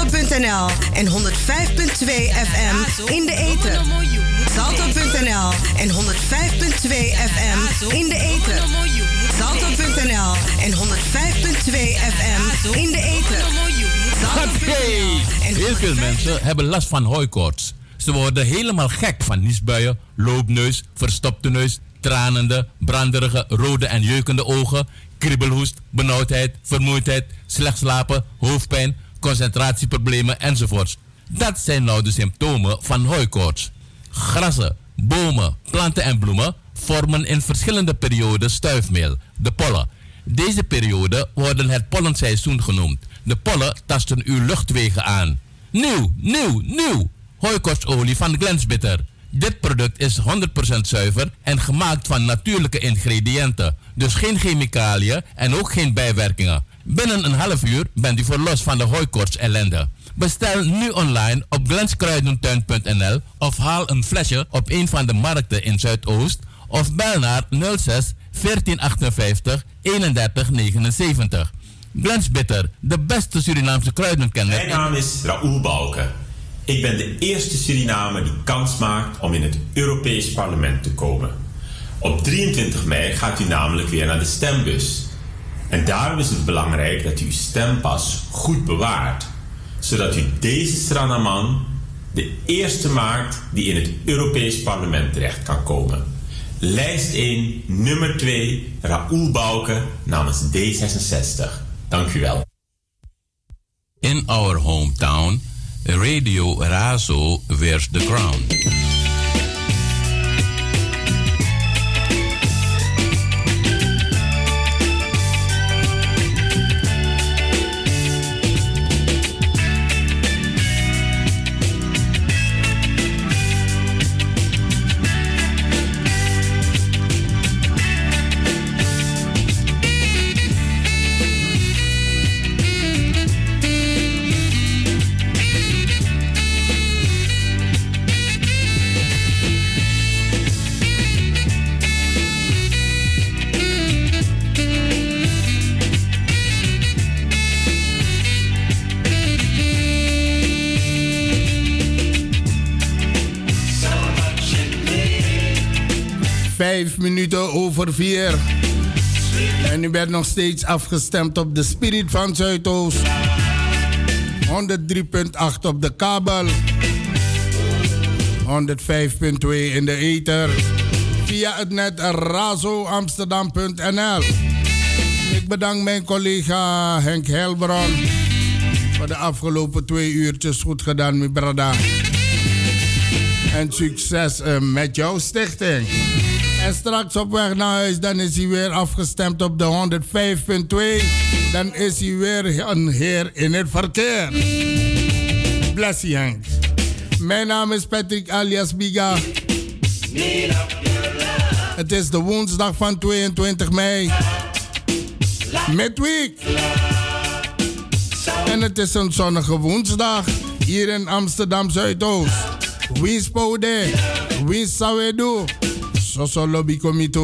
Salto.nl en 105.2 FM in de eten. Salto.nl en 105.2 FM in de eten. Salto.nl en 105.2 FM in de eten. Heel veel mensen hebben last van hooikoorts. Ze worden helemaal gek van niesbuien, loopneus, verstopte neus, tranende, branderige, rode en jeukende ogen, kriebelhoest, benauwdheid, vermoeidheid, slecht slapen, hoofdpijn, concentratieproblemen enzovoorts. Dat zijn nou de symptomen van hooikoorts. Grassen, bomen, planten en bloemen vormen in verschillende perioden stuifmeel, de pollen. Deze periode worden het pollenseizoen genoemd. De pollen tasten uw luchtwegen aan. Nieuw, nieuw, nieuw! Hooikoortsolie van Glensbitter. Dit product is 100% zuiver en gemaakt van natuurlijke ingrediënten. Dus geen chemicaliën en ook geen bijwerkingen. Binnen een half uur bent u verlost van de hooikoorts ellende. Bestel nu online op glenskruidentuin.nl of haal een flesje op een van de markten in Zuidoost of bel naar 06 1458 3179. Glens Bitter, de beste Surinaamse kruidenkenner. Mijn naam is Raoul Balken. Ik ben de eerste Surinamer die kans maakt om in het Europees Parlement te komen. Op 23 mei gaat u namelijk weer naar de stembus. En daarom is het belangrijk dat u uw stempas goed bewaart, zodat u deze Stranaman de eerste maakt die in het Europees Parlement terecht kan komen. Lijst 1, nummer 2, Raoul Bouke namens D66. Dank u wel. In our hometown, Radio Razo wears the crown. Minuten over vier. En u bent nog steeds afgestemd op de Spirit van Zuidoost. 103.8 op de kabel. 105.2 in de ether. Via het net razoamsterdam.nl. Ik bedank mijn collega Henk Helbron. Voor de afgelopen twee uurtjes goed gedaan, mijn brada. En succes eh, met jouw stichting. En straks op weg naar huis, dan is hij weer afgestemd op de 105.2. Dan is hij weer een heer in het verkeer. Bless you, Henk. Mijn naam is Patrick alias Biga. Het is de woensdag van 22 mei. Midweek. En het is een zonnige woensdag hier in Amsterdam Zuidoost. Wie spode? Wie zou we doen? Soso lobby comité.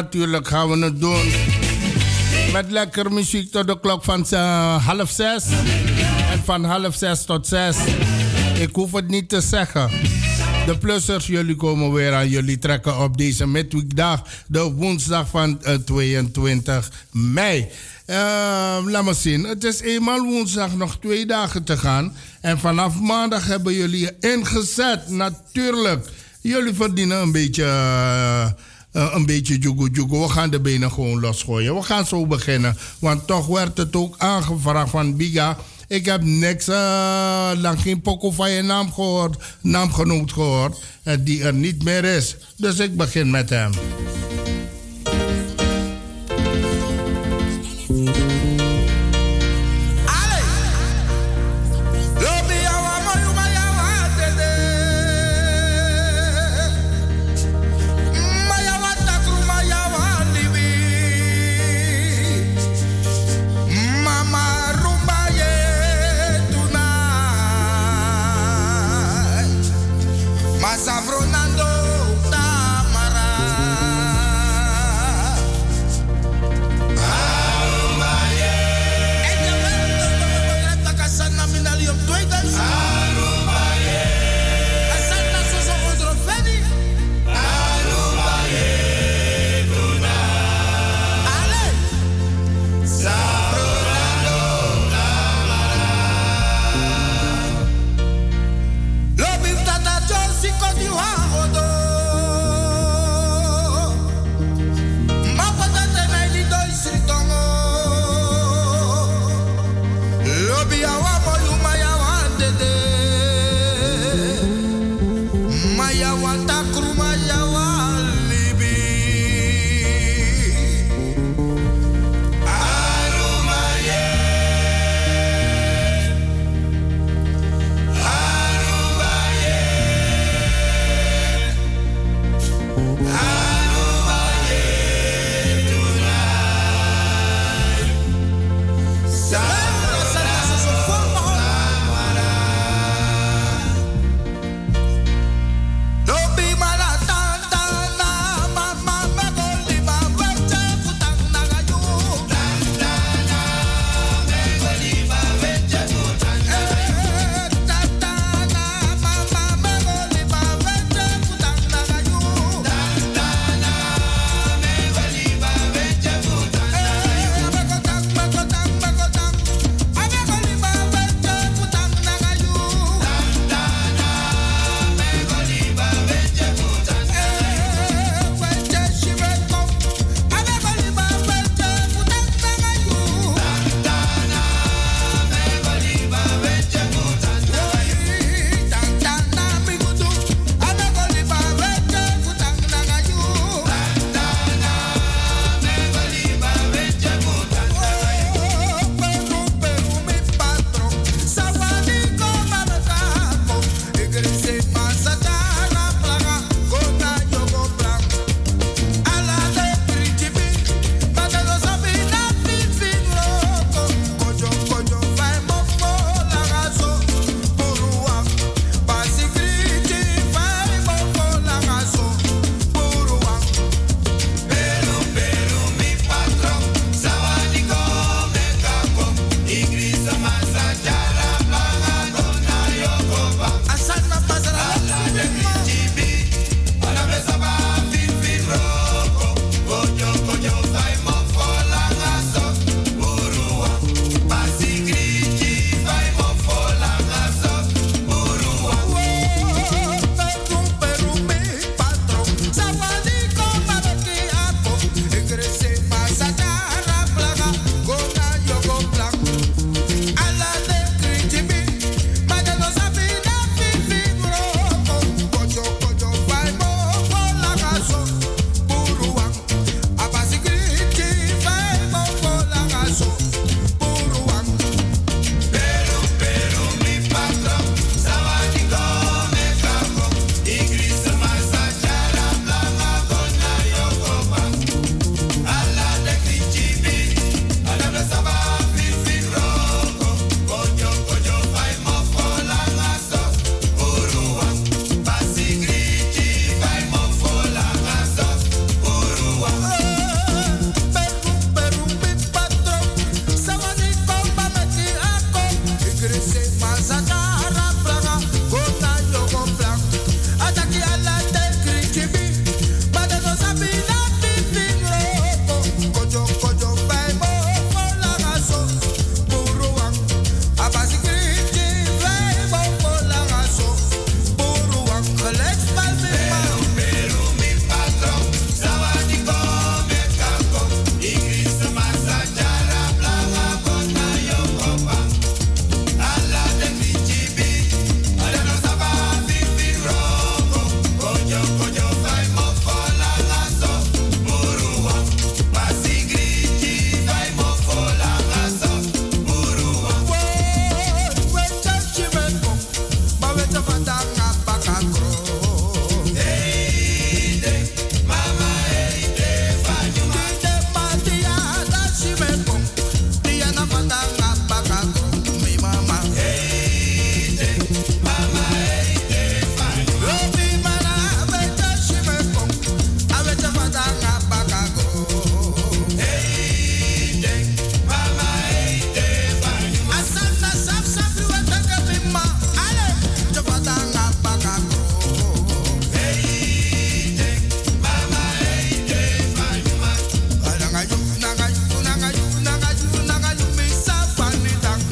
Natuurlijk gaan we het doen. Met lekker muziek tot de klok van uh, half zes. En van half zes tot zes. Ik hoef het niet te zeggen. De plussers, jullie komen weer aan. Jullie trekken op deze midweekdag. De woensdag van uh, 22 mei. Uh, laat me zien. Het is eenmaal woensdag nog twee dagen te gaan. En vanaf maandag hebben jullie ingezet. Natuurlijk. Jullie verdienen een beetje... Uh, uh, een beetje jugu jugu. We gaan de benen gewoon losgooien. We gaan zo beginnen. Want toch werd het ook aangevraagd van Biga. Ik heb niks, uh, lang geen poko van je naam gehoord, naam genoemd gehoord. Uh, die er niet meer is. Dus ik begin met hem.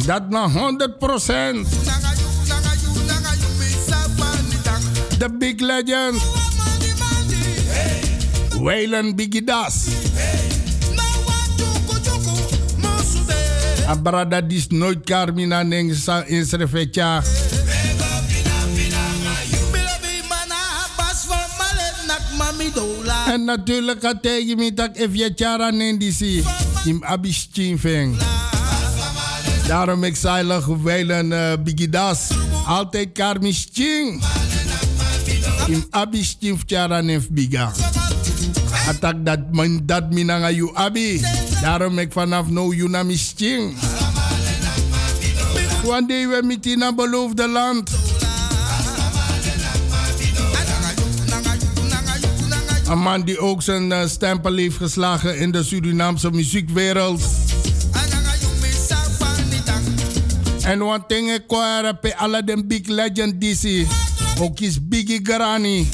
Dat na 100 procent. The big legend. Waylon Biggie Das. Abrada dis nooit Carmina Neng in Srefetja. En natuurlijk had hij me dat if je chara nendisi im abistin. Daarom ik zeilig wijlen uh, bigidas altijd karmisching. Im abistin chara nef biga. Atak dat man dat minanga yu abi. Daarom ik vanaf no yu na misching. One day we meet in een beloofde land. Een man die ook zijn uh, stempel heeft geslagen in de Surinaamse muziekwereld. En wat dingen kwaren bij alle de big legend DC. Ook is Biggie Garani.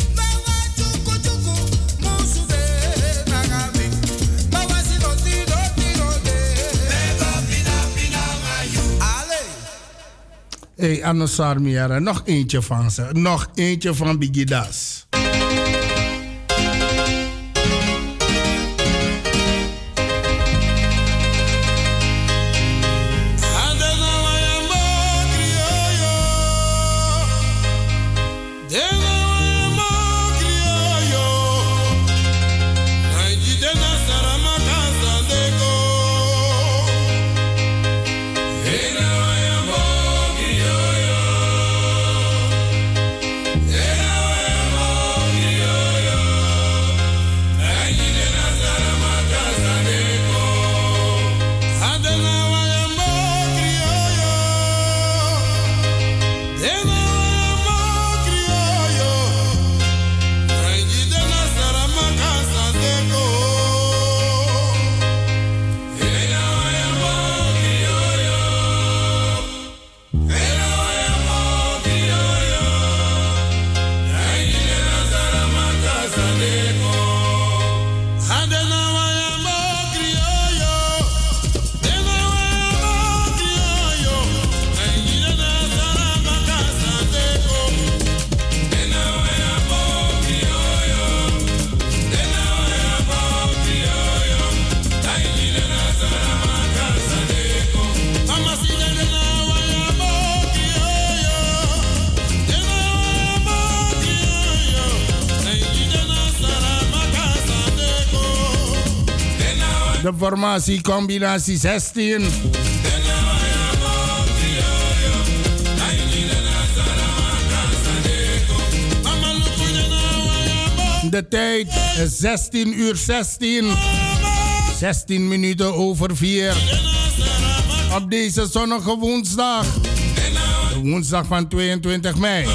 Hey, Anno Sarmiera, nog eentje van ze. Nog eentje van Biggie Das. Formatie combinatie 16. De tijd is 16 uur 16. 16 minuten over 4. Op deze zonnige woensdag. De woensdag van 22 mei.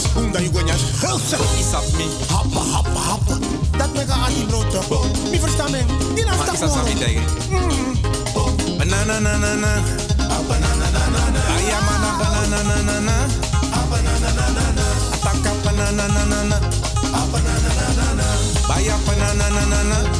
Dat je spoen, dat je gewoon jas. Hulsa. Isap me. Happa, happa, happa. Dat mega aan die brood. Mi verstaan men. Die naast Maar dat is dat tegen? Banana na na na. Banana na na na. Ayamana banana na na na. Banana na na na. Ataka banana na na na. Banana na na na. Baya banana na na na.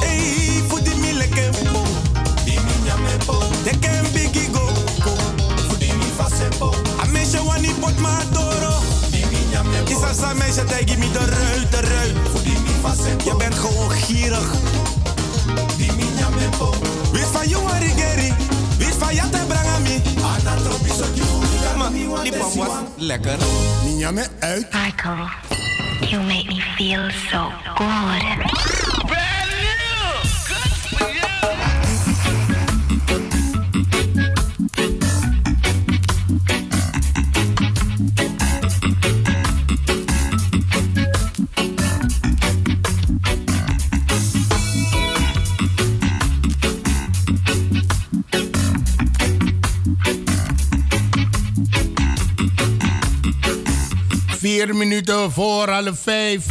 Hey. Dimi nyamepo. Teken bigi go. go. Fudimi fasepo. A meisje wani pot ma doro. Dimi als een meisje tegen me de ruit, de ruit. Fasepo. Je bent gewoon gierig. Dimi. Wist van jou. Wist van Maar die pap was lekker. Mi nyame uit. Michael, you make me feel so good. Vier minuten voor half vijf.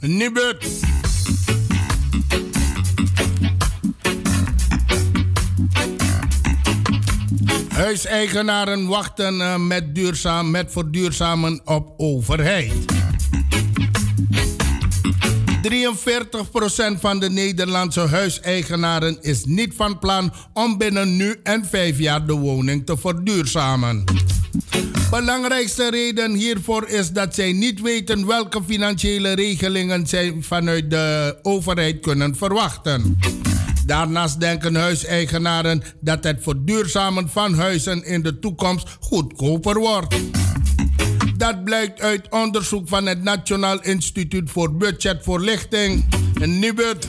Nibud. Huiseigenaren wachten eh, met, duurzaam, met verduurzamen op overheid. 43% van de Nederlandse huiseigenaren is niet van plan om binnen nu en vijf jaar de woning te verduurzamen. Belangrijkste reden hiervoor is dat zij niet weten welke financiële regelingen zij vanuit de overheid kunnen verwachten. Daarnaast denken huiseigenaren dat het verduurzamen van huizen in de toekomst goedkoper wordt. Dat blijkt uit onderzoek van het Nationaal Instituut voor Budgetvoorlichting, NIBUD.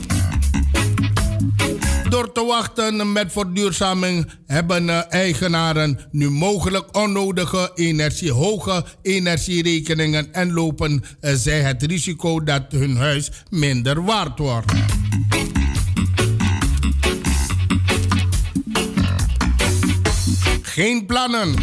Door te wachten met verduurzaming hebben eh, eigenaren nu mogelijk onnodige energie, hoge energierekeningen en lopen eh, zij het risico dat hun huis minder waard wordt. Geen plannen.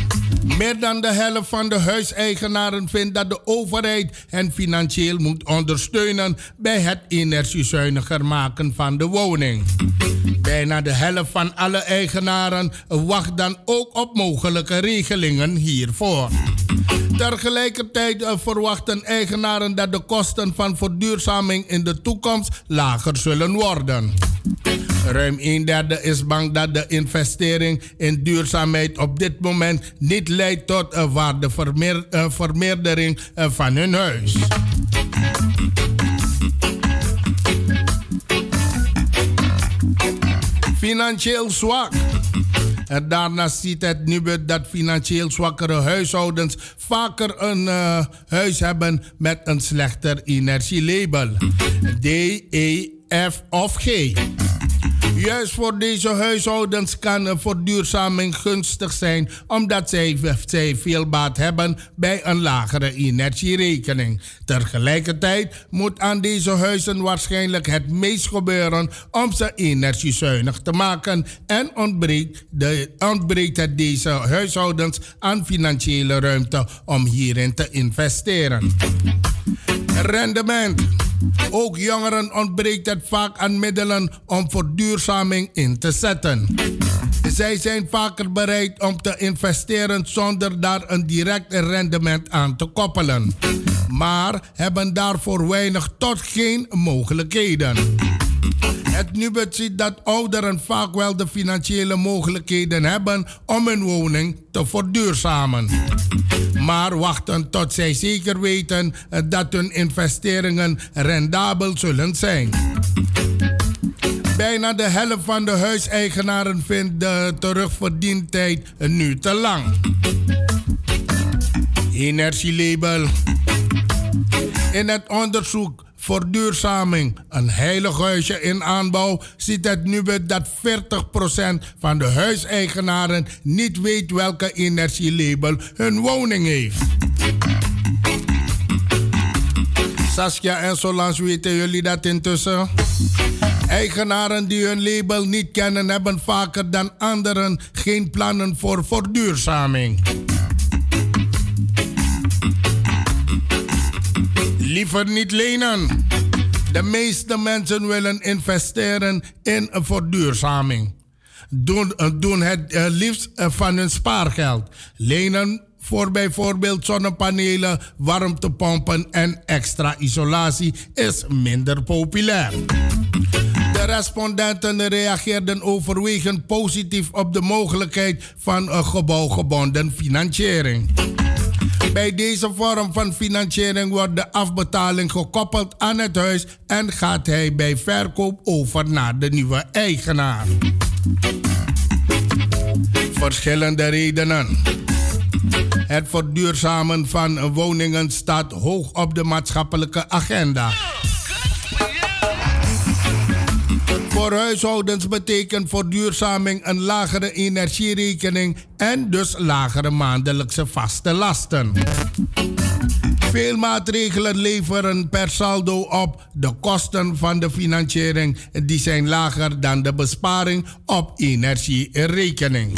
Meer dan de helft van de huiseigenaren vindt dat de overheid hen financieel moet ondersteunen bij het energiezuiniger maken van de woning. Bijna de helft van alle eigenaren wacht dan ook op mogelijke regelingen hiervoor. Tegelijkertijd eh, verwachten eigenaren dat de kosten van verduurzaming in de toekomst lager zullen worden. Ruim een derde is bang dat de investering in duurzaamheid op dit moment niet leidt tot een waardevermeerdering eh, van hun huis. Financieel zwak. En daarnaast ziet het nu dat financieel zwakkere huishoudens vaker een uh, huis hebben met een slechter energielabel. D, E, F of G. Juist voor deze huishoudens kan verduurzaming gunstig zijn, omdat zij, zij veel baat hebben bij een lagere energierekening. Tegelijkertijd moet aan deze huizen waarschijnlijk het meest gebeuren om ze energiezuinig te maken en ontbreekt, de, ontbreekt het deze huishoudens aan financiële ruimte om hierin te investeren. Rendement. Ook jongeren ontbreekt het vaak aan middelen om verduurzaming in te zetten. Zij zijn vaker bereid om te investeren zonder daar een direct rendement aan te koppelen, maar hebben daarvoor weinig tot geen mogelijkheden. Het Nubet ziet dat ouderen vaak wel de financiële mogelijkheden hebben om hun woning te verduurzamen. Maar wachten tot zij zeker weten dat hun investeringen rendabel zullen zijn. Bijna de helft van de huiseigenaren vindt de terugverdientijd nu te lang. Energielabel. In het onderzoek verduurzaming, een heilig huisje in aanbouw, ziet het nu dat 40% van de huiseigenaren niet weet welke energielabel hun woning heeft. Saskia en Solange, weten jullie dat intussen? Eigenaren die hun label niet kennen, hebben vaker dan anderen geen plannen voor verduurzaming. Liever niet lenen. De meeste mensen willen investeren in een verduurzaming. Doen, eh, doen het uh, liefst uh, van hun spaargeld. Lenen voor bijvoorbeeld zonnepanelen, warmtepompen en extra isolatie is minder populair. De respondenten reageerden overwegend positief op de mogelijkheid van een gebouwgebonden financiering. Bij deze vorm van financiering wordt de afbetaling gekoppeld aan het huis en gaat hij bij verkoop over naar de nieuwe eigenaar. Verschillende redenen. Het verduurzamen van woningen staat hoog op de maatschappelijke agenda. Voor huishoudens betekent verduurzaming een lagere energierekening en dus lagere maandelijkse vaste lasten. Veel maatregelen leveren per saldo op de kosten van de financiering, die zijn lager dan de besparing op energierekening.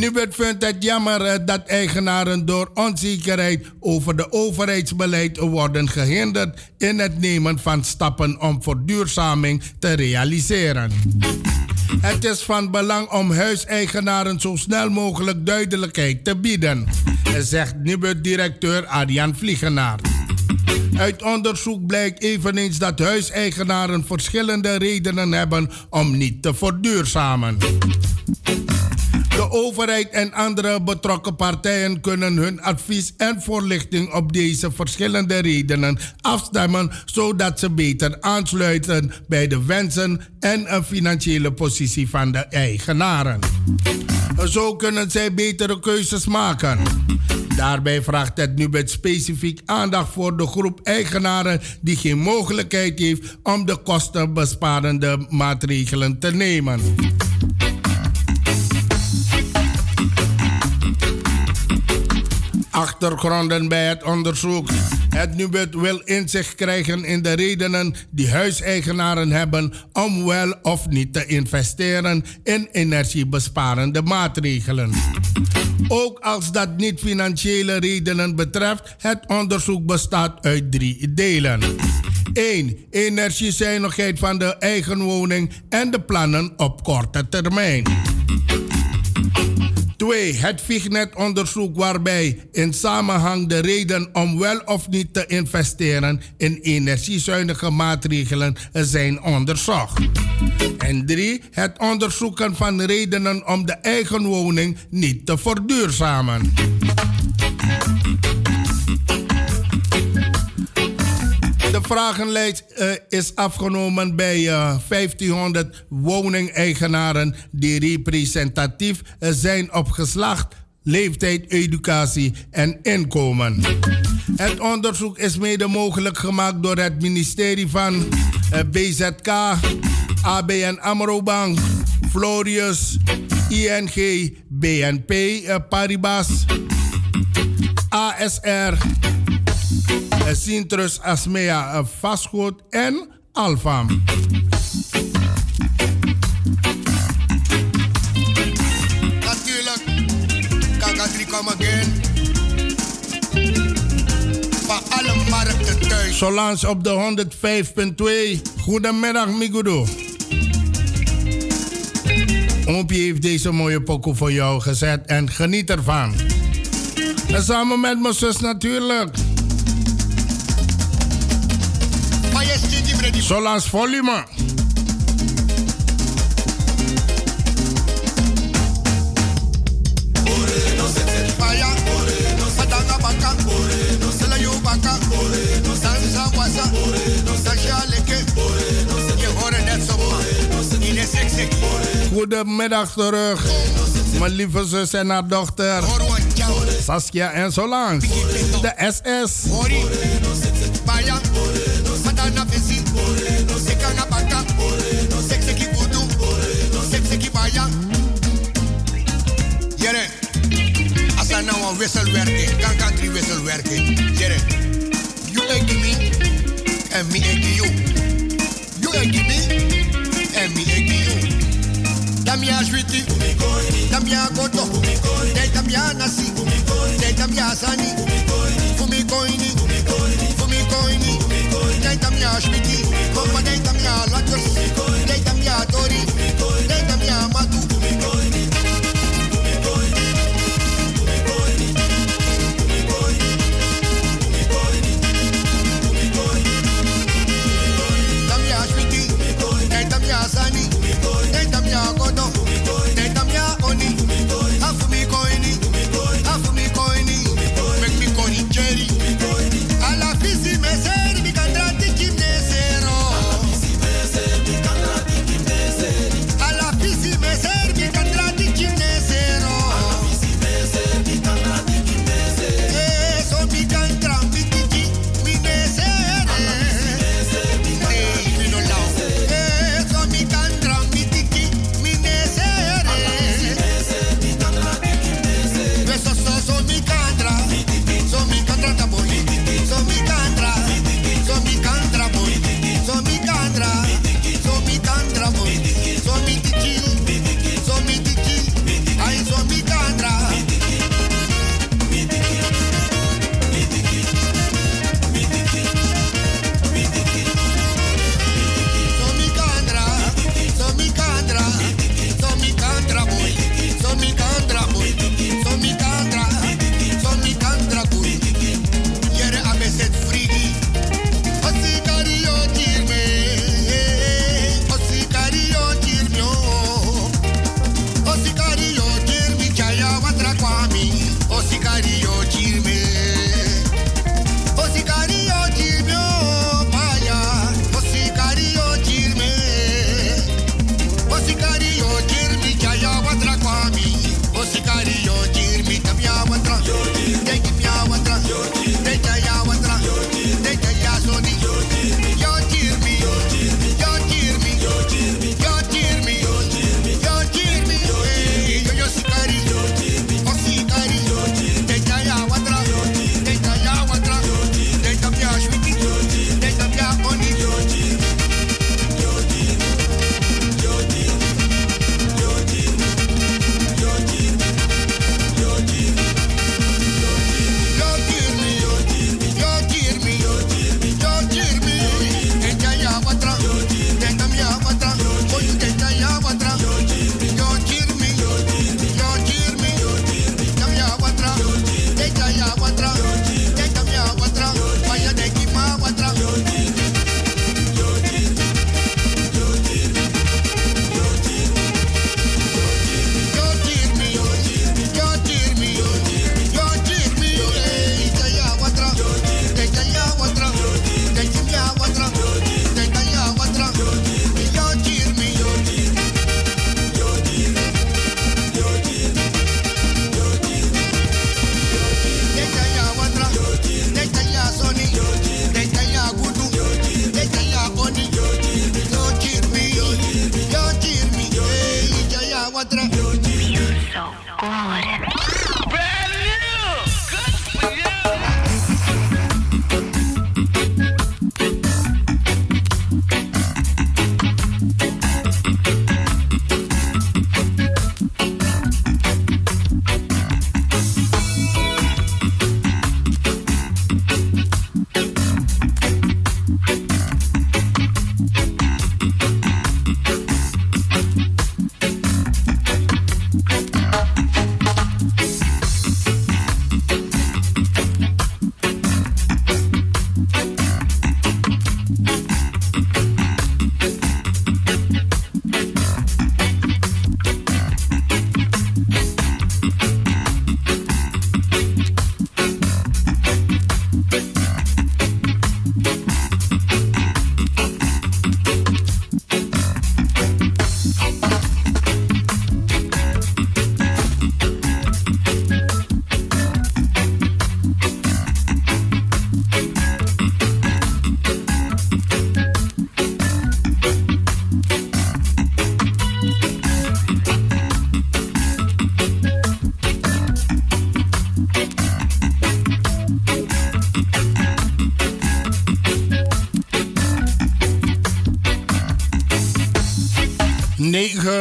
Nubert vindt het jammer eh, dat eigenaren door onzekerheid over de overheidsbeleid worden gehinderd in het nemen van stappen om verduurzaming te realiseren. Het is van belang om huiseigenaren zo snel mogelijk duidelijkheid te bieden, zegt Nubert-directeur Arjan Vliegenaar. Uit onderzoek blijkt eveneens dat huiseigenaren verschillende redenen hebben om niet te verduurzamen. De overheid en andere betrokken partijen kunnen hun advies en voorlichting op deze verschillende redenen afstemmen, zodat ze beter aansluiten bij de wensen en een financiële positie van de eigenaren. Zo kunnen zij betere keuzes maken. Daarbij vraagt het nu met specifiek aandacht voor de groep eigenaren die geen mogelijkheid heeft om de kostenbesparende maatregelen te nemen. Achtergronden bij het onderzoek. Het NUBET wil inzicht krijgen in de redenen die huiseigenaren hebben om wel of niet te investeren in energiebesparende maatregelen. Ook als dat niet financiële redenen betreft, het onderzoek bestaat uit drie delen. 1. Energiezuinigheid van de eigen woning en de plannen op korte termijn. 2. Het VIGNET-onderzoek waarbij in samenhang de reden om wel of niet te investeren in energiezuinige maatregelen zijn onderzocht. En 3. Het onderzoeken van redenen om de eigen woning niet te verduurzamen. Vragenlijst uh, is afgenomen bij uh, eh, 1500 woningeigenaren die representatief uh, zijn op geslacht, leeftijd, educatie en inkomen. Het onderzoek is mede mogelijk gemaakt door het ministerie van BZK, ABN AMRO Bank, Florius, ING, BNP Paribas, ASR Sintrus Asmea Vastgoed en Alfam. Natuurlijk, Kakadri come again. Van alle markten thuis. Solans op de 105.2. Goedemiddag, Migudo. Oompje heeft deze mooie pokoe voor jou gezet en geniet ervan. En samen met mijn zus natuurlijk. Solans volume. Goedemiddag terug. Mijn lieve zus en haar dochter. Saskia en Solange. De SS. Wisselwerking, kan country wisselwerking. Jere, you ain't give me, and me ain't you. You ain't give me, and me ain't give you. Damia Shwiti, Damia Goto, Damia Nasi, Damia Sani, Fumikoini, Fumikoini. Deita minha Schmidt, como deita minha Latos, deita minha Tori, deita minha Matu. Sani, deita minha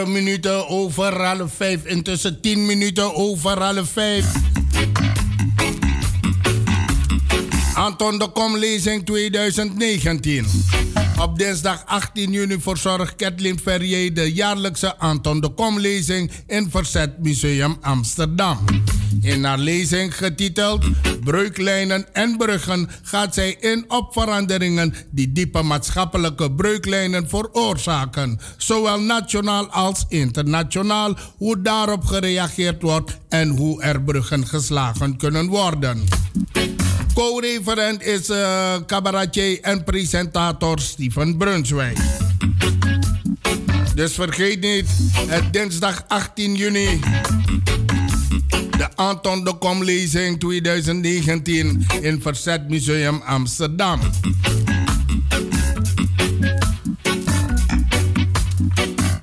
minuten over half 5. Intussen 10 minuten over half 5. Anton de Kom lezing 2019. Op dinsdag 18 juni verzorgt Kathleen Ferrier de jaarlijkse Anton de Kom lezing in Verzet Museum Amsterdam. In haar lezing getiteld Breuklijnen en Bruggen gaat zij in op veranderingen die diepe maatschappelijke breuklijnen veroorzaken, zowel nationaal als internationaal, hoe daarop gereageerd wordt en hoe er bruggen geslagen kunnen worden. Co-referent is uh, cabaretier en presentator Steven Brunswijk. Dus vergeet niet, het dinsdag 18 juni de Anton de Kom lezing 2019 in Verzet Museum Amsterdam.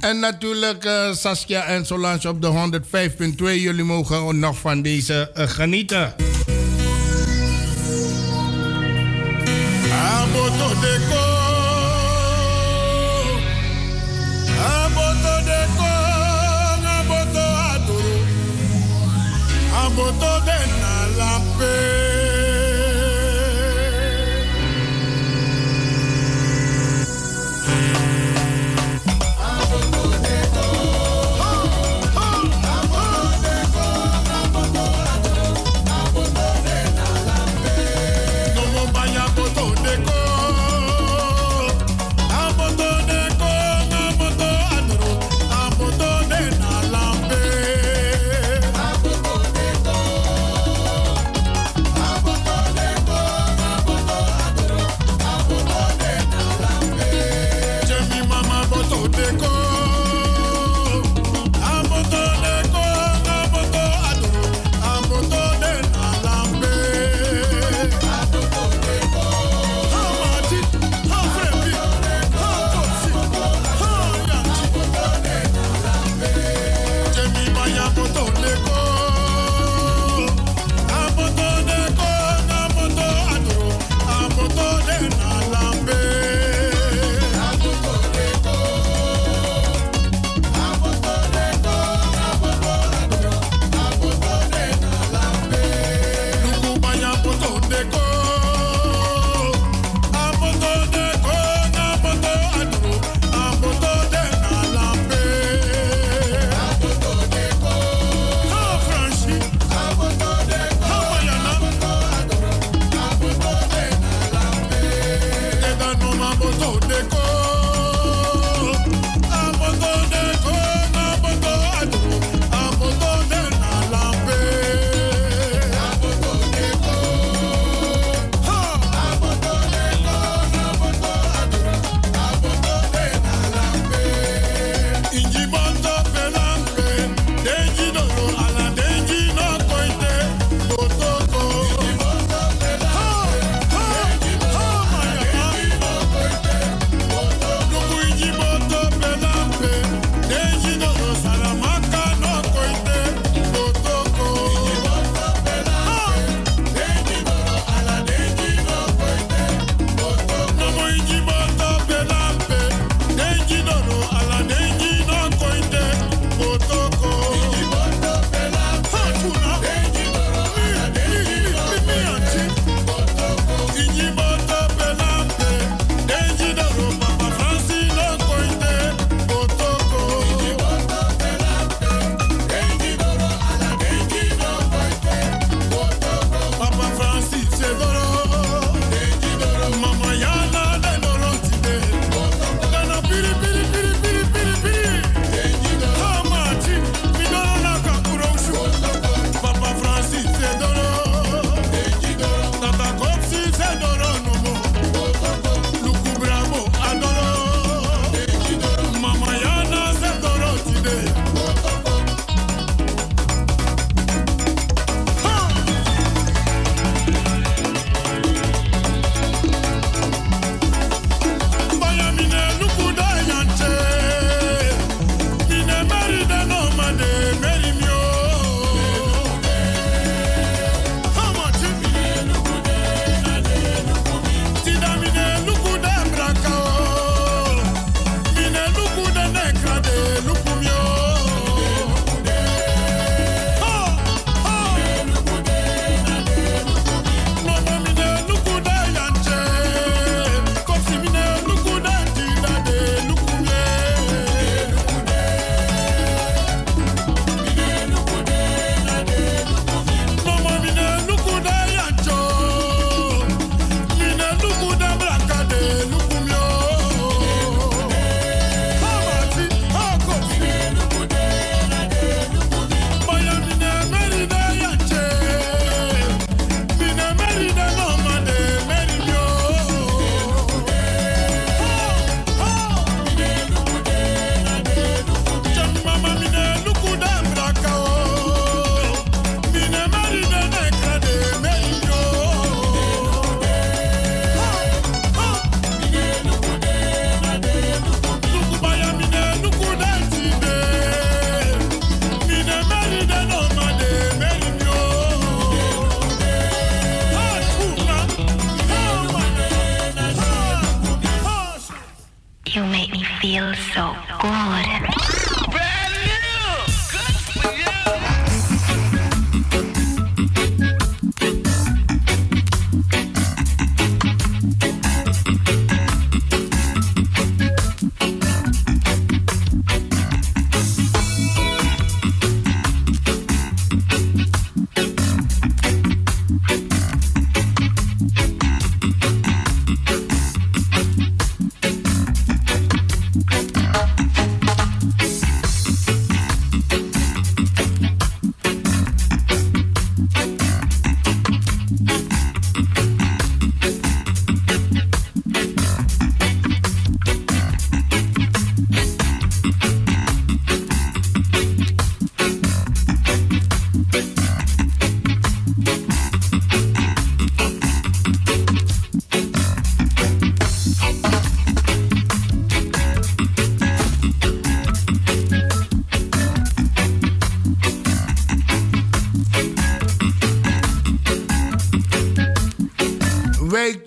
En natuurlijk uh, Saskia en Solange op de 105.2. Jullie mogen nog van deze uh, genieten. Aboto Aboto de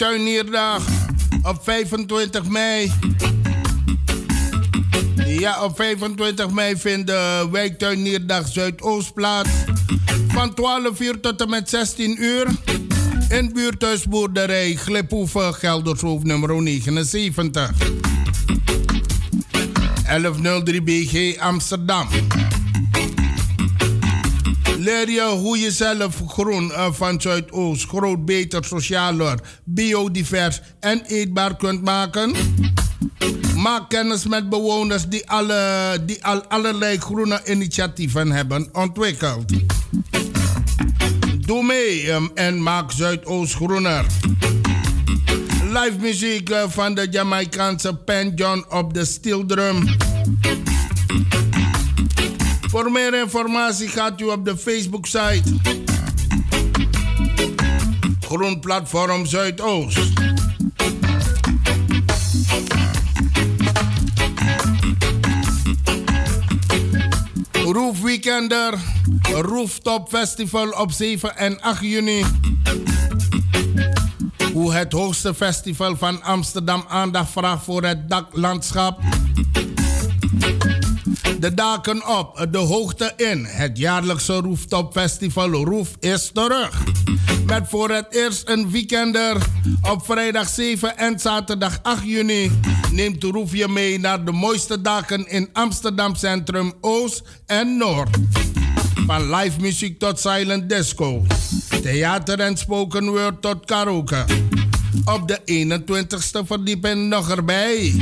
Weektuinierdag op 25 mei. Ja, op 25 mei vindt de Wijktuinierdag Zuidoost plaats. Van 12 uur tot en met 16 uur. In buurthuisboerderij Gliphoeven, Geldershoofd nummer 79. 1103 BG Amsterdam. Leer je hoe je zelf groen uh, van Zuidoost groot, beter, socialer, biodivers en eetbaar kunt maken? Maak kennis met bewoners die, alle, die al allerlei groene initiatieven hebben ontwikkeld. Doe mee um, en maak Zuidoost groener. Live muziek uh, van de Jamaicaanse Pen John op de steel drum. Voor meer informatie gaat u op de Facebook-site Groen Platform Zuidoost. Roof Weekender, Rooftop Festival op 7 en 8 juni. Hoe het hoogste festival van Amsterdam aandacht vraagt voor het daklandschap de daken op, de hoogte in. Het jaarlijkse Rooftop Festival Roof is terug. Met voor het eerst een weekender. Op vrijdag 7 en zaterdag 8 juni neemt Roof je mee naar de mooiste daken in Amsterdam Centrum Oost en Noord. Van live muziek tot silent disco. Theater en spoken word tot karaoke. Op de 21ste verdieping nog erbij.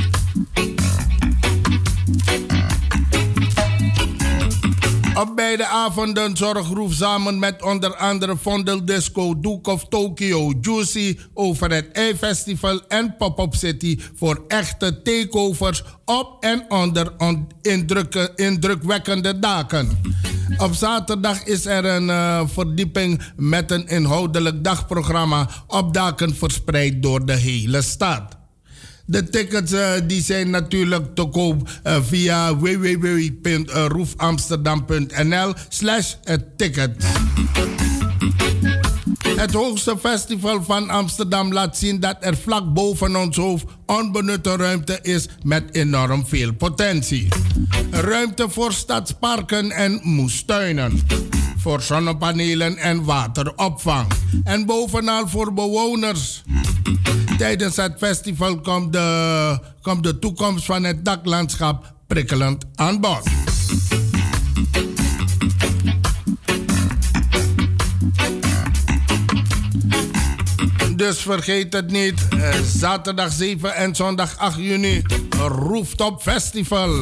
Op beide avonden zorgt Roef samen met onder andere Vondel Disco, Duke of Tokyo, Juicy over het E-festival en Pop-Up City voor echte takeovers op en onder indruk, indrukwekkende daken. Op zaterdag is er een uh, verdieping met een inhoudelijk dagprogramma op daken verspreid door de hele stad. De tickets uh, die zijn natuurlijk te koop uh, via www.roefamsterdam.nl slash ticket. Het hoogste festival van Amsterdam laat zien dat er vlak boven ons hoofd onbenutte ruimte is met enorm veel potentie. Ruimte voor stadsparken en moestuinen. Voor zonnepanelen en wateropvang. En bovenal voor bewoners. Tijdens het festival komt de, komt de toekomst van het daklandschap prikkelend aan bod. Dus vergeet het niet. Eh, zaterdag 7 en zondag 8 juni. Rooftop Festival.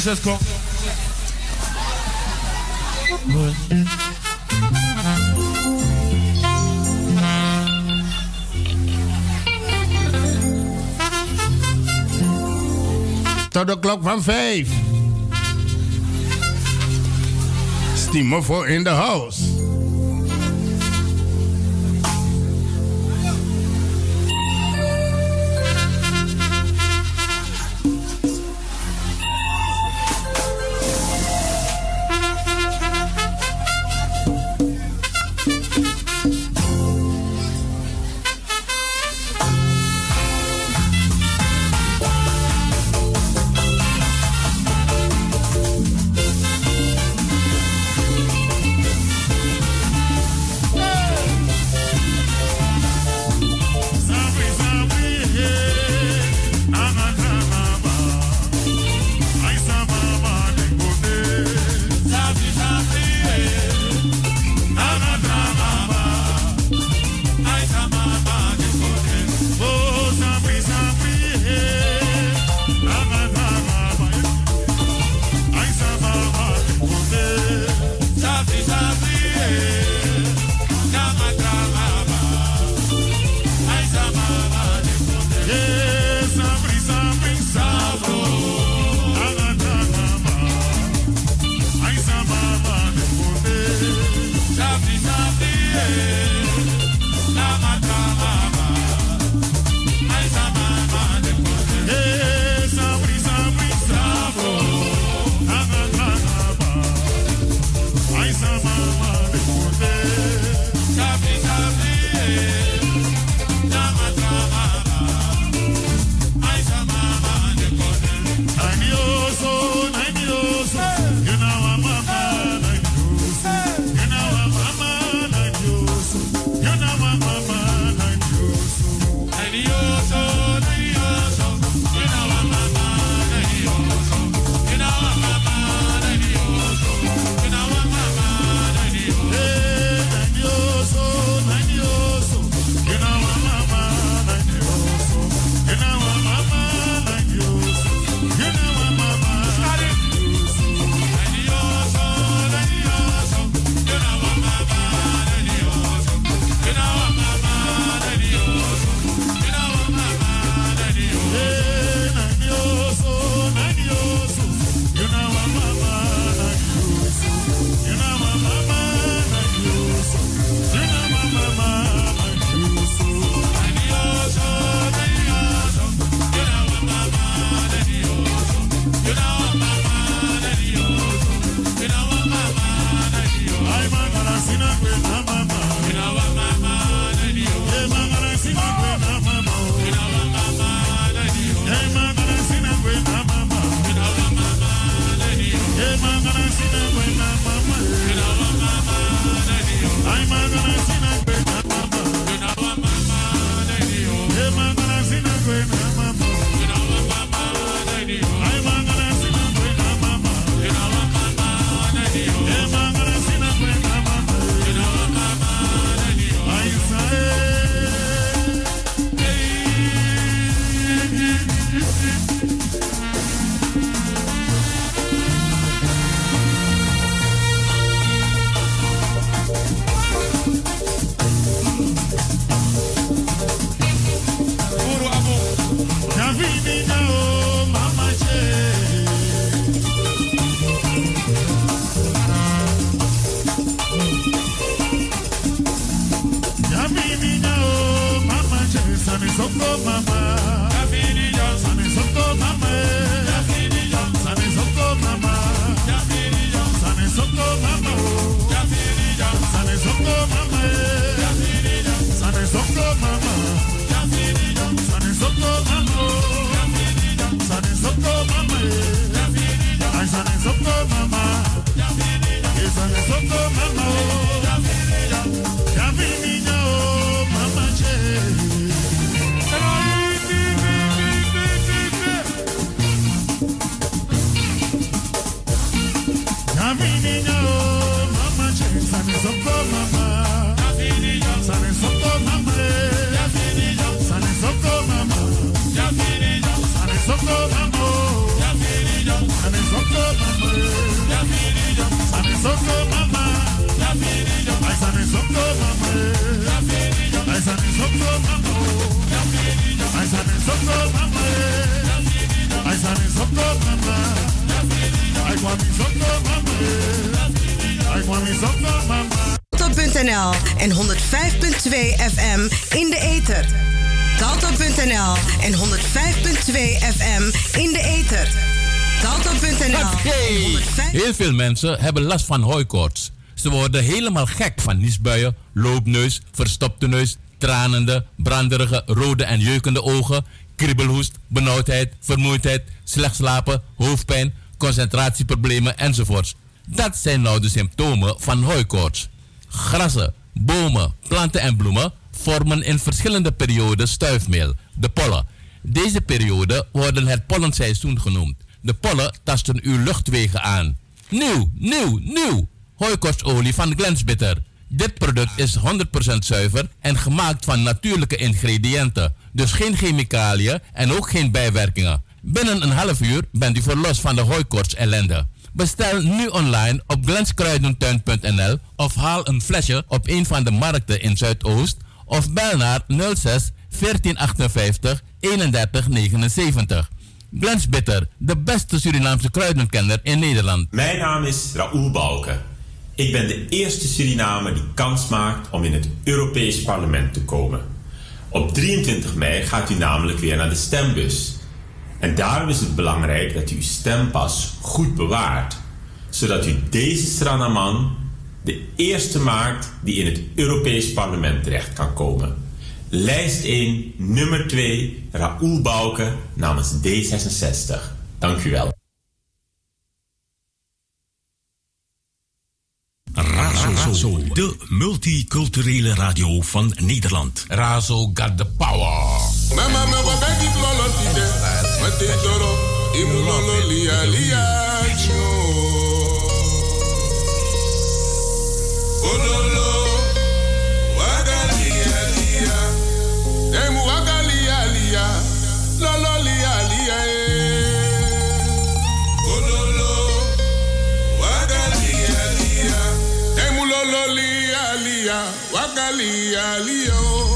Go. Tot de klok van vijf. Steamer voor in the house. FM in de ether. Salto.nl en 105.2 FM in de ether. Salto.nl. Heel veel mensen hebben last van hooikoorts. Ze worden helemaal gek van niesbuien, loopneus, verstopte neus, tranende, branderige, rode en jeukende ogen, kriebelhoest, benauwdheid, vermoeidheid, slecht slapen, hoofdpijn, concentratieproblemen enzovoorts. Dat zijn nou de symptomen van hooikoorts. Grassen, bomen, planten en bloemen vormen in verschillende perioden stuifmeel, de pollen. Deze perioden worden het pollenseizoen genoemd. De pollen tasten uw luchtwegen aan. Nieuw, nieuw, nieuw! Hooikortsolie van Glensbitter. Dit product is 100% zuiver en gemaakt van natuurlijke ingrediënten. Dus geen chemicaliën en ook geen bijwerkingen. Binnen een half uur bent u verlost van de hooikorts ellende. Bestel nu online op glenskruidentuin.nl of haal een flesje op een van de markten in Zuidoost of bel naar 06 1458 3179. Glens Bitter, de beste Surinaamse kruidenkenner in Nederland. Mijn naam is Raoul Balken. Ik ben de eerste Surinamer die kans maakt om in het Europees Parlement te komen. Op 23 mei gaat u namelijk weer naar de stembus. En daarom is het belangrijk dat u uw stempas goed bewaart, zodat u deze Stranaman de eerste maakt die in het Europees Parlement terecht kan komen. Lijst 1, nummer 2, Raoul Bouke namens D66. Dank u wel. Razo, de multiculturele radio van Nederland. Razo got the power. atejoro imulolo lialia jo ololo liya, emu wagalialia lolo lialia ololo liya, emu lolo lialia liya o.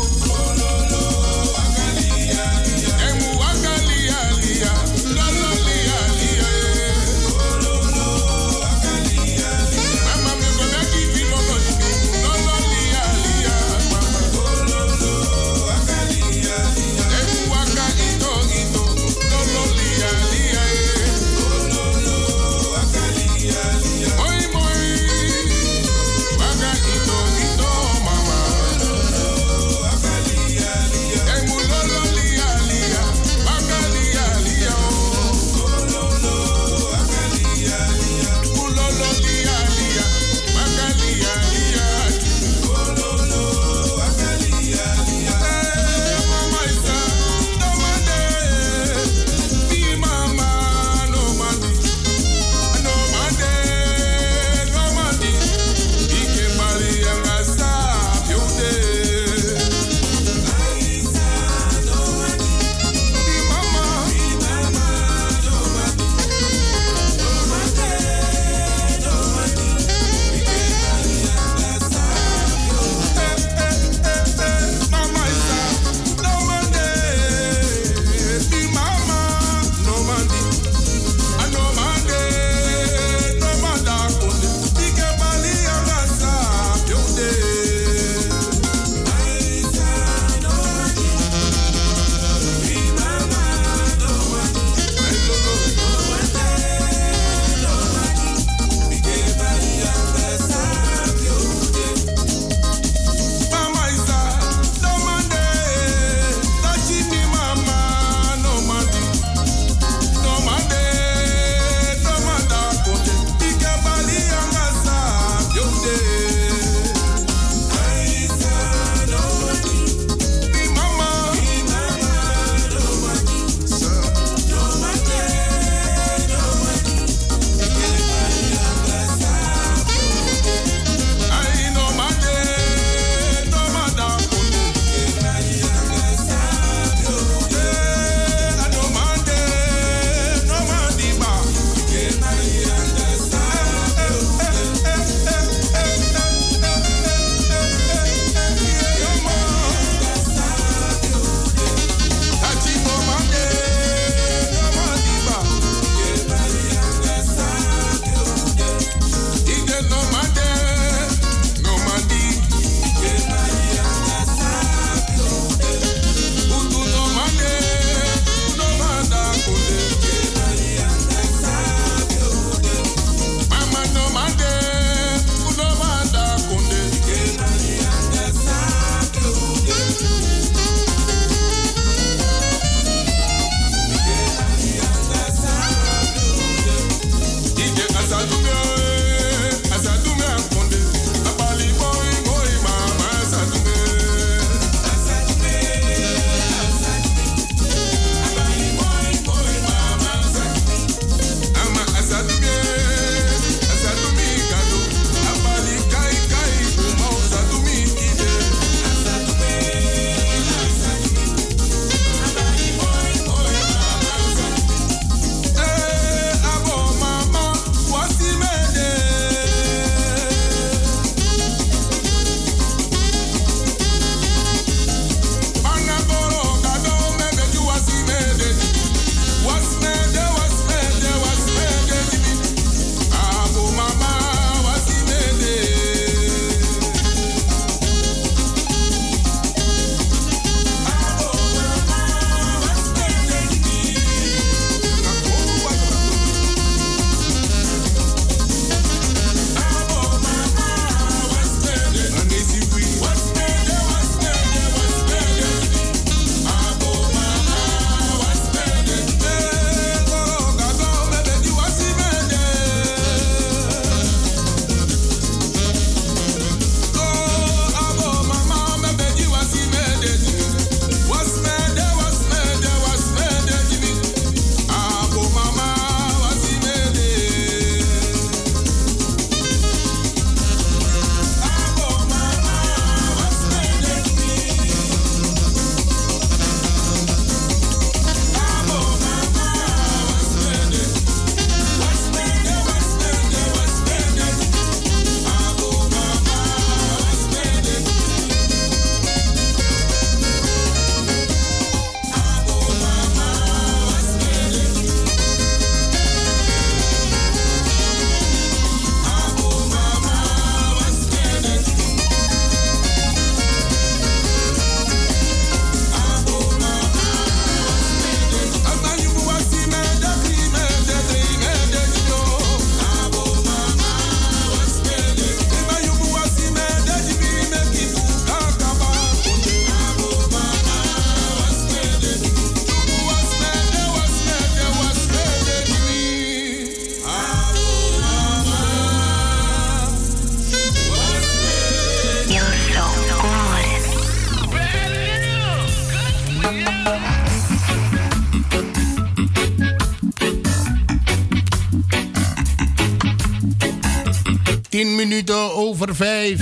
10 minuten over 5.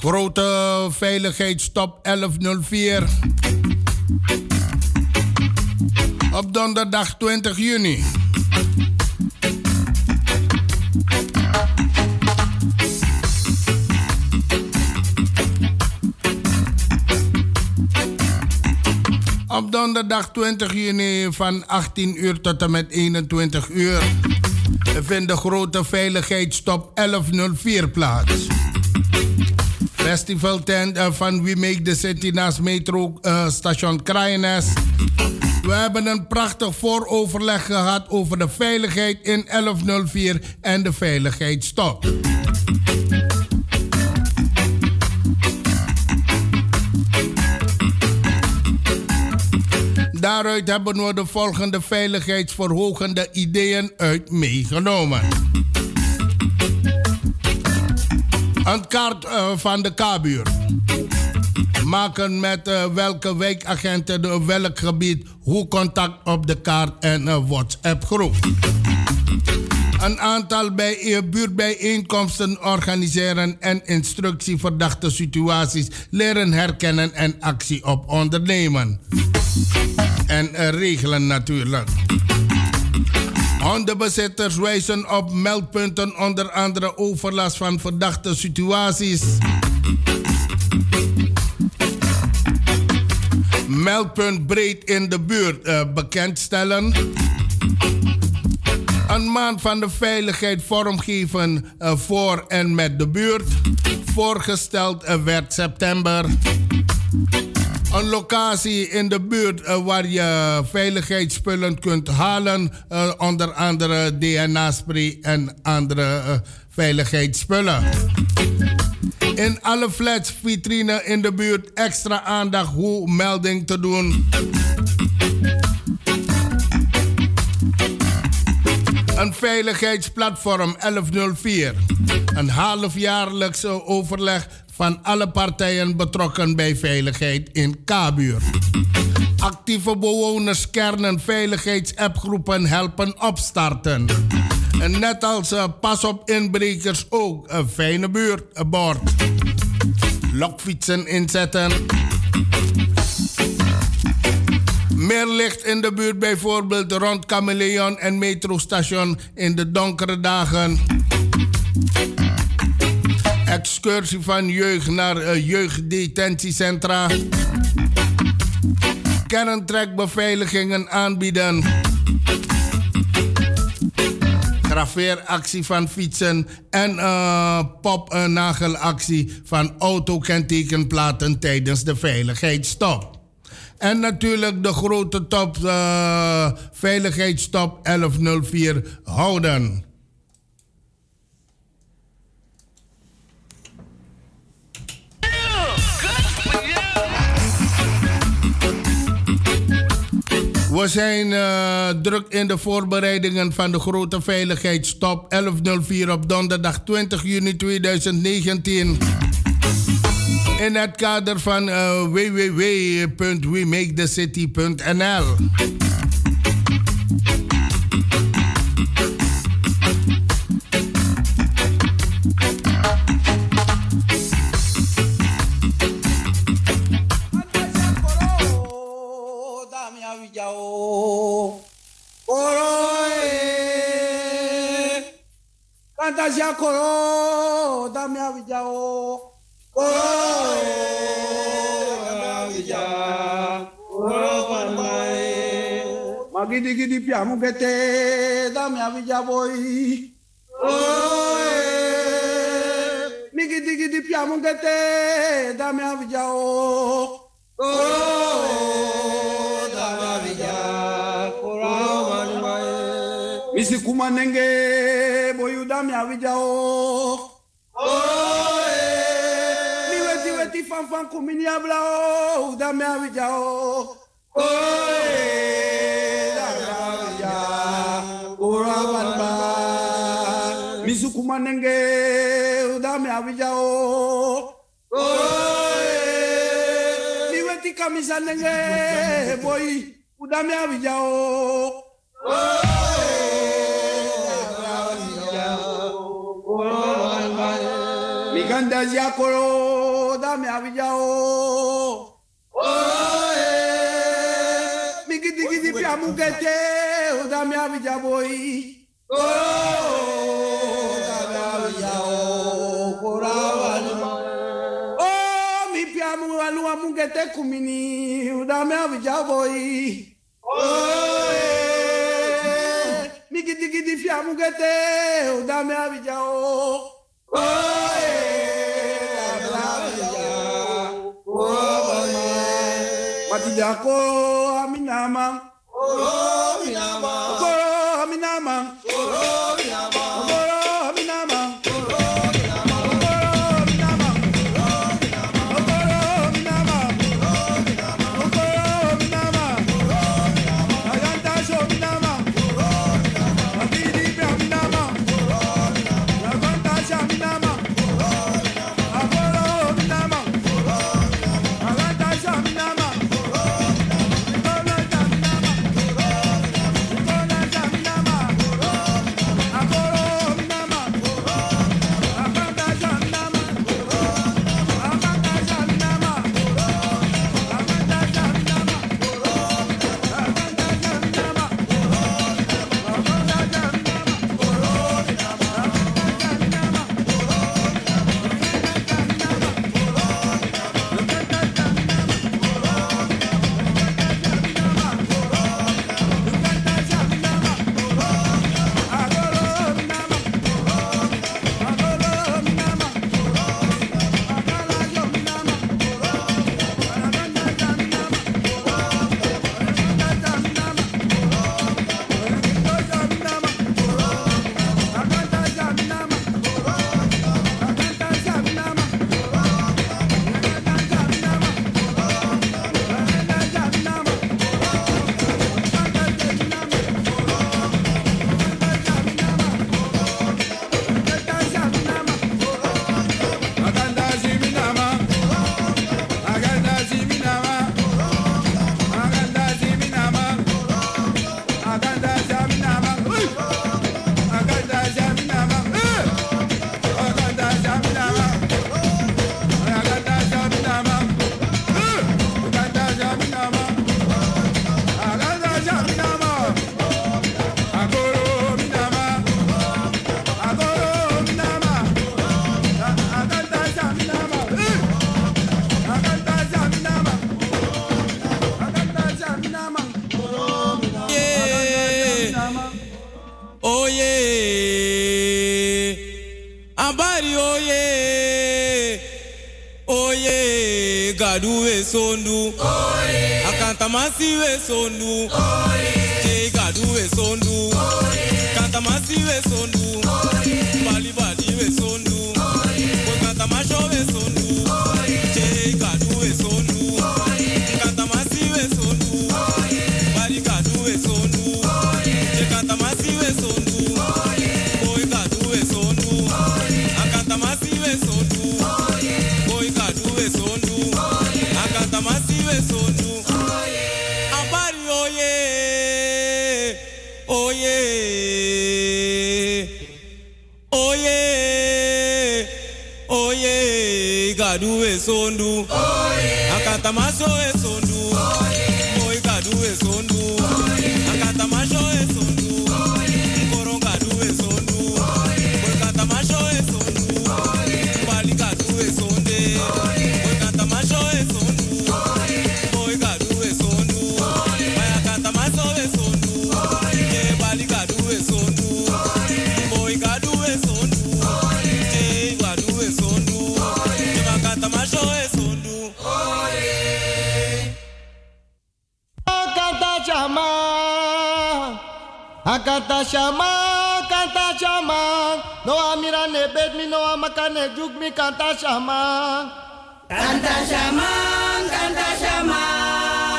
Grote veiligheidsstop 1104. Op donderdag 20 juni. Donderdag 20 juni van 18 uur tot en met 21 uur vindt de grote veiligheidsstop 1104 plaats. Festivaltent uh, van We Make the City naast metro uh, station Kraaienest. We hebben een prachtig vooroverleg gehad over de veiligheid in 1104 en de veiligheidsstop. Daaruit hebben we de volgende veiligheidsverhogende ideeën uit meegenomen. Een kaart uh, van de K-buurt. Maken met uh, welke wijkagenten in welk gebied hoe contact op de kaart en een WhatsApp groep. Een aantal bij, buurtbijeenkomsten organiseren en instructieverdachte situaties leren herkennen en actie op ondernemen. En uh, regelen natuurlijk. Hondenbezitters wijzen op meldpunten, onder andere overlast van verdachte situaties. Meldpunt breed in de buurt uh, bekendstellen. Een maand van de veiligheid vormgeven uh, voor en met de buurt. Voorgesteld werd september. Een locatie in de buurt uh, waar je veiligheidsspullen kunt halen. Uh, onder andere DNA-spray en andere uh, veiligheidsspullen. In alle flats, vitrine in de buurt extra aandacht hoe melding te doen. Een veiligheidsplatform 1104. Een halfjaarlijkse overleg van alle partijen betrokken bij veiligheid in Kabuur. Actieve bewoners kernen veiligheidsappgroepen helpen opstarten. En net als uh, pas op inbrekers ook een fijne buurt, een bord. Lokfietsen inzetten. Meer licht in de buurt bijvoorbeeld rond Chameleon en metrostation in de donkere dagen excursie van jeugd naar uh, jeugddetentiecentra. Kerntrekbeveiligingen aanbieden. Graveeractie van fietsen en uh, popnagelactie van autokentekenplaten tijdens de veiligheidsstop. En natuurlijk de grote top, uh, veiligheidsstop 1104 houden. We zijn uh, druk in de voorbereidingen van de grote veiligheidsstop 1104 op donderdag 20 juni 2019. In het kader van uh, www.wemakethecity.nl. da já coroa da minha vida, ô. Magidi gidi piamu bete da minha vida voi. Oh, eh. migidi gidi piamu bete da minha oh, o. Oe. Panmae. Misi kumanenge boyu dami awijao. Oe. Mi weti weti fan fan kumini abla o. Dami awijao. Kura banba. Misu kumanenge dami awijao. Oe. Mi weti kamisa nenge boy udami awijao. Oe. Ano Ganda ziakolo dame abijao. Oe. Migidi gidi pia mugete dame abijaboi. Oe. Oh. Oh. oh mi pia oh, mugete kumini dame oh, oh, oh, gidi oh, mugete oh, abijao. Wati jako aminamang. Oh, Nancy Wesonu. Oh. mazo chama, Kanta chama. No Amira ne mi me, no Amaka ne juk me, Kanta chama. Kanta chama, Kanta chama.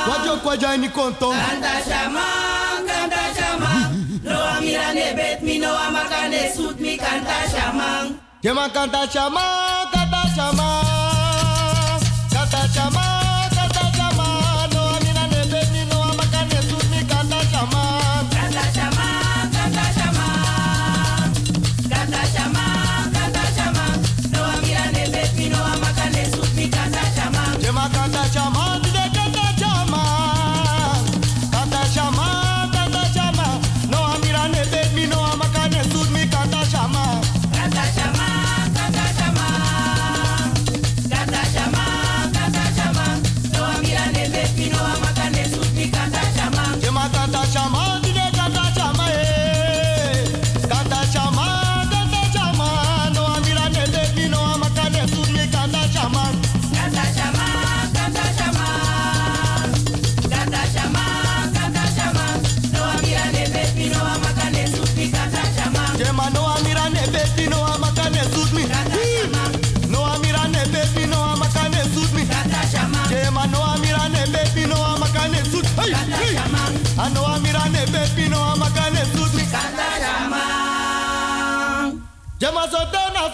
Wajo kwaja ni konto. Kanta chama, Kanta chama. No Amira ne mi me, no Amaka ne suit me, Kanta chama. Jema Kanta chama, Kanta chama.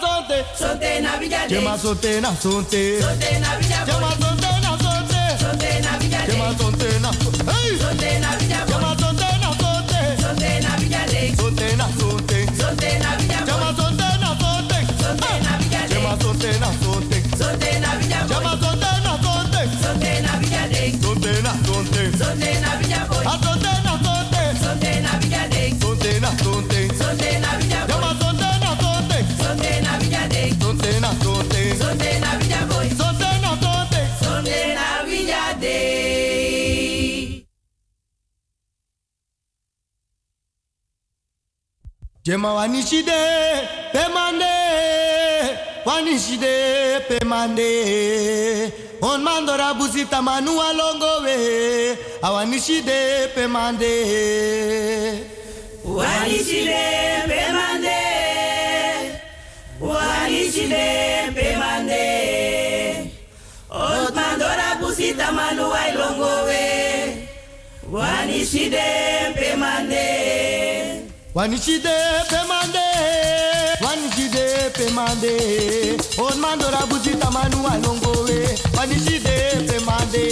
Sote na sote. Sote na villa de. Jama sote na sote. Sote na villa de. Jama sote na sote. Sote na villa de. Jama sote na Hey. Sote na villa de. Jama sote na sote. Sote na villa de. Sote na sote. Sote na villa de. Jama sote na sote. Sote na villa de. Jama sote na sote. Sote na villa de. Jama sote na sote. Sote na villa de. Sote na sote. Sote na villa boy. A sote na sote. Sote na villa de. Sote na sote. Sote na villa boy. Jema wanishide pemande wanishide pemande on mandora busita manu alongo we awanishide pemande Wanishide pemande. Wanishide pemande. Otmandora pusita manu ailongowe. Wanishide pemande. Wanishide pemande wanishide pemande. On mandora manu alongo we wanishide pemande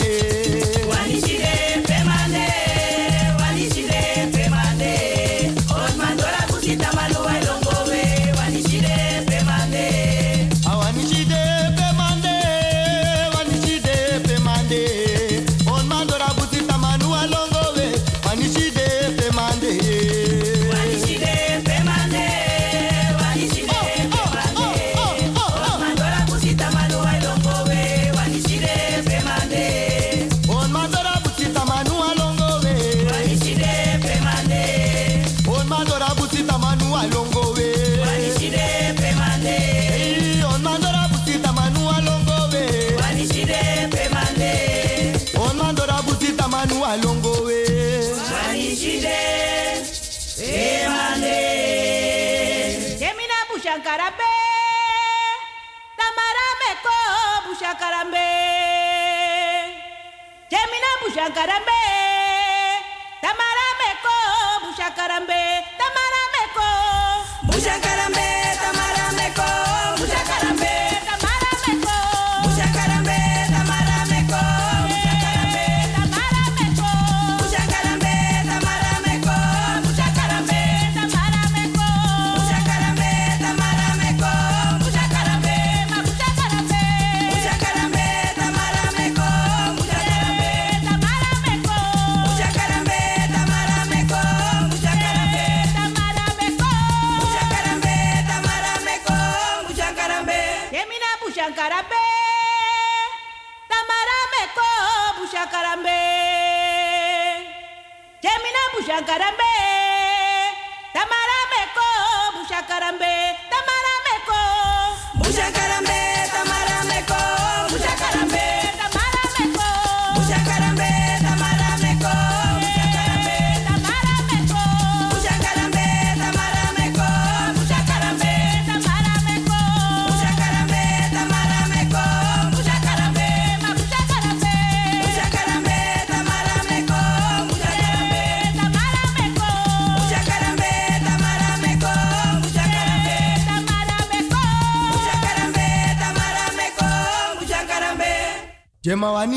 escuchan, caramba.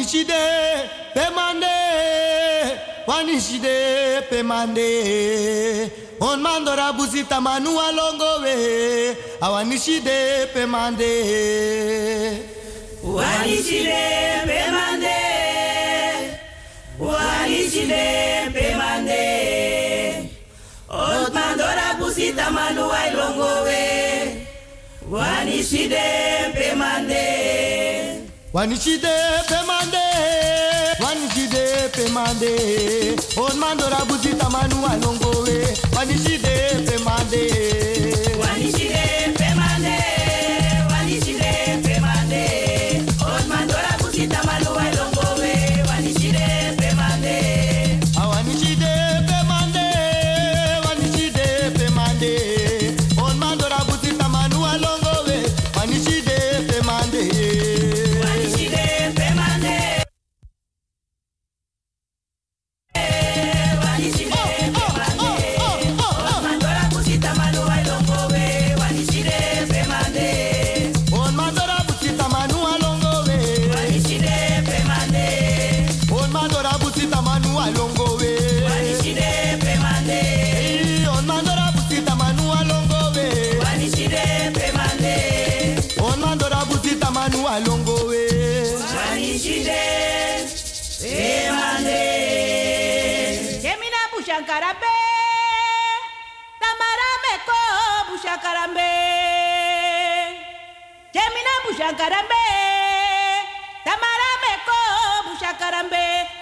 Wanishide pemande. Wanishide pemande. On mandora busita manu alongo we. Awanishide pemande. Wanishide pemande, wanishide pemande. Otmandora pusita manu ailongowe. Wanishide pemande, wanishide pemande wanishide pemande. On mandora busita manu alongo we wanishide pemande bushakarambé, Tamara me ko bushakarambé.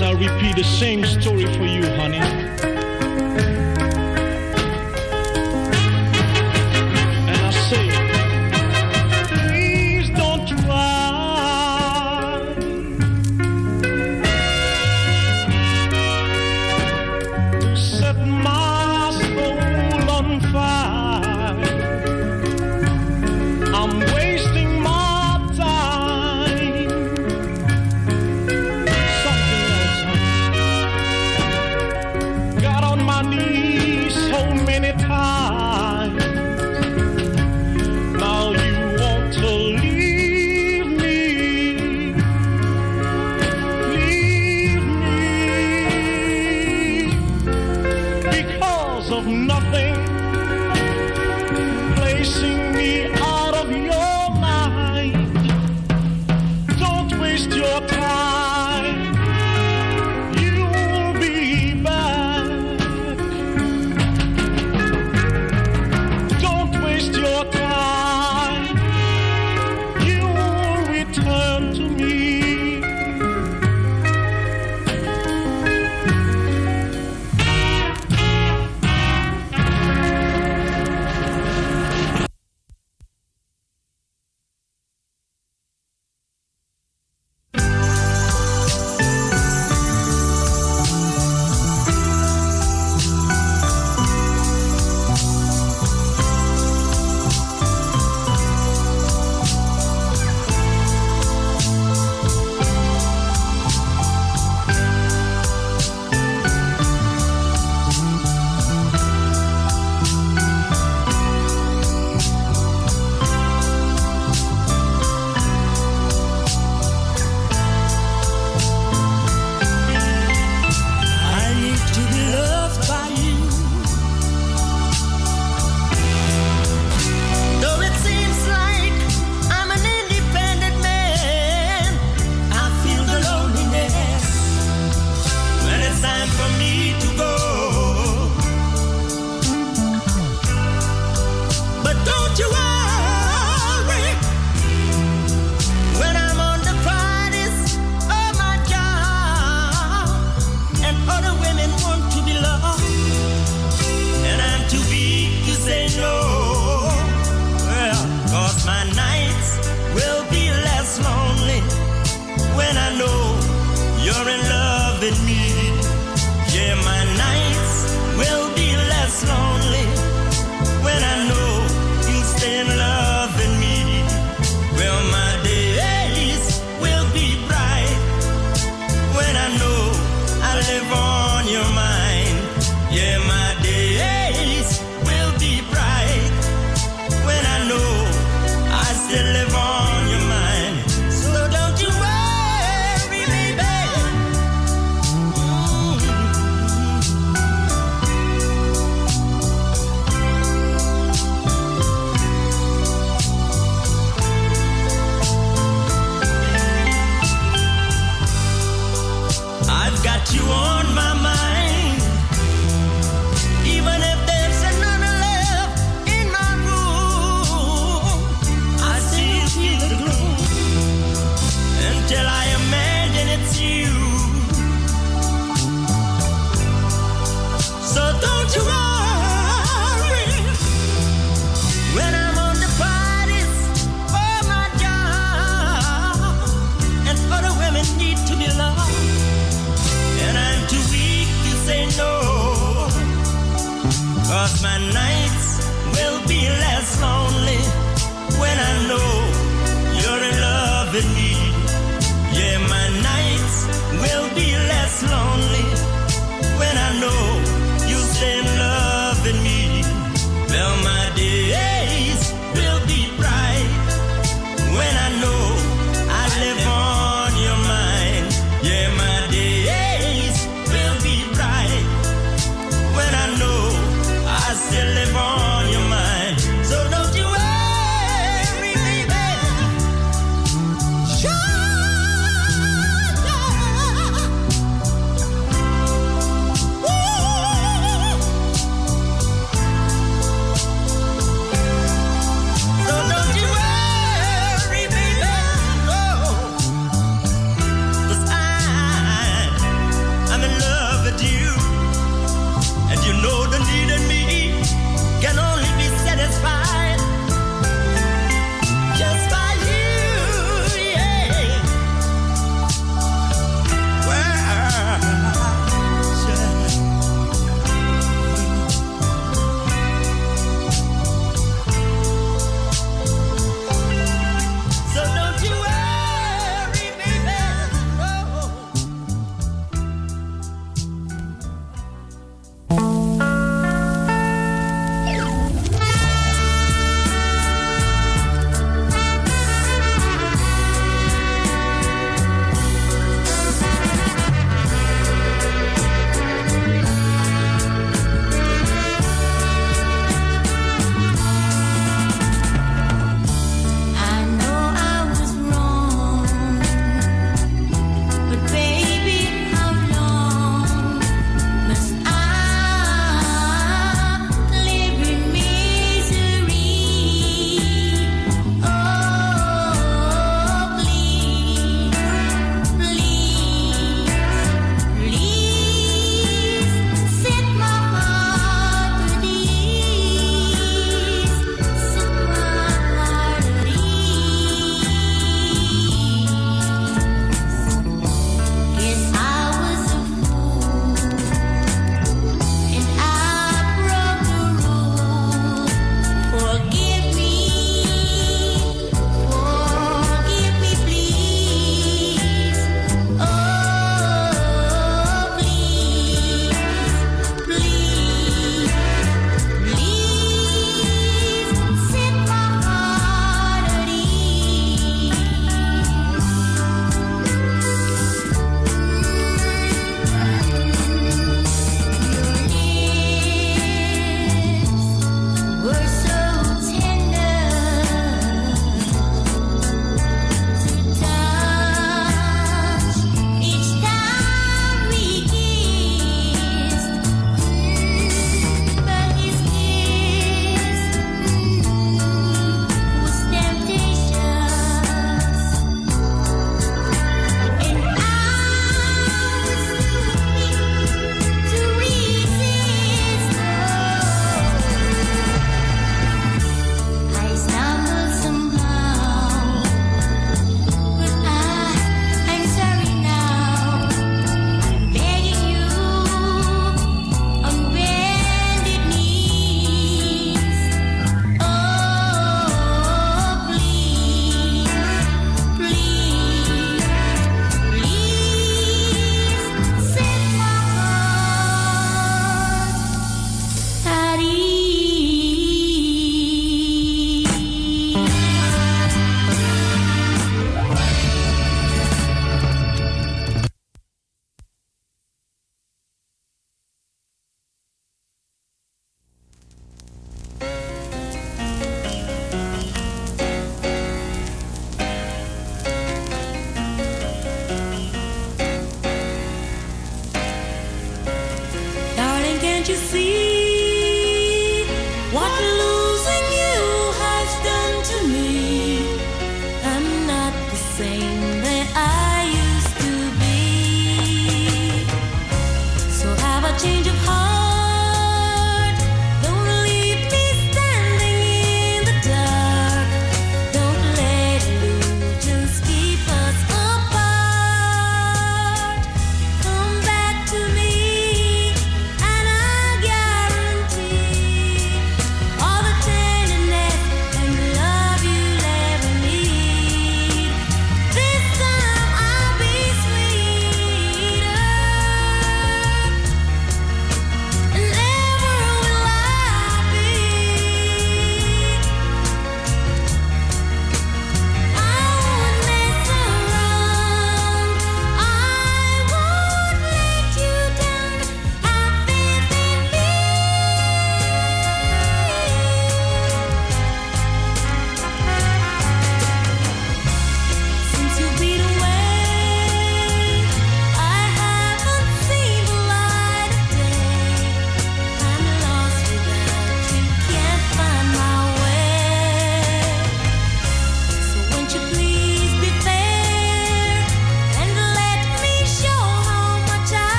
I'll repeat the same story for you, honey.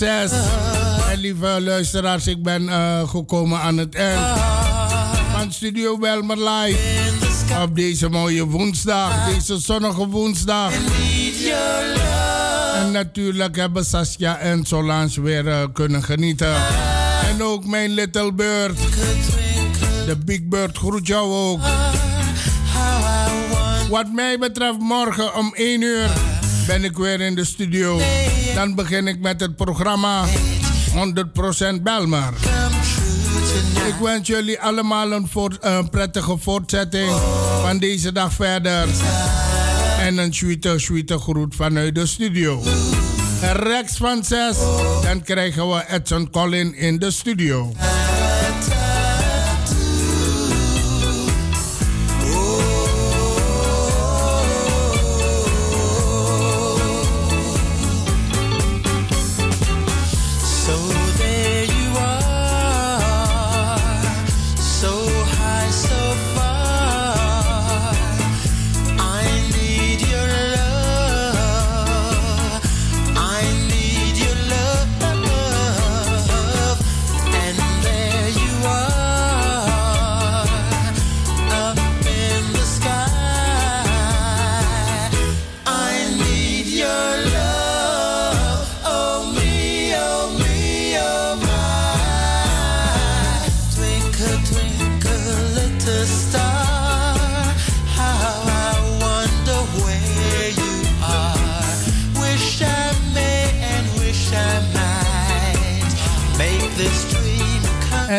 Mijn En lieve luisteraars, ik ben eh, gekomen aan het eind van Studio Belmer Live. Op deze mooie woensdag, deze zonnige woensdag. En natuurlijk hebben Saskia en Solange weer eh, kunnen genieten. En ook mijn Little Bird. De Big Bird groet jou ook. Wat mij betreft, morgen om 1 uur ben ik weer in de studio. Dan begin ik met het programma 100% Belmer. Ik wens jullie allemaal een, een prettige voortzetting van deze dag verder. En een sweete, sweete groet vanuit de studio. Rechts van 6, dan krijgen we Edson Collin in de studio.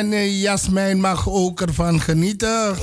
En eh, Jasmijn mag ook ervan genieten.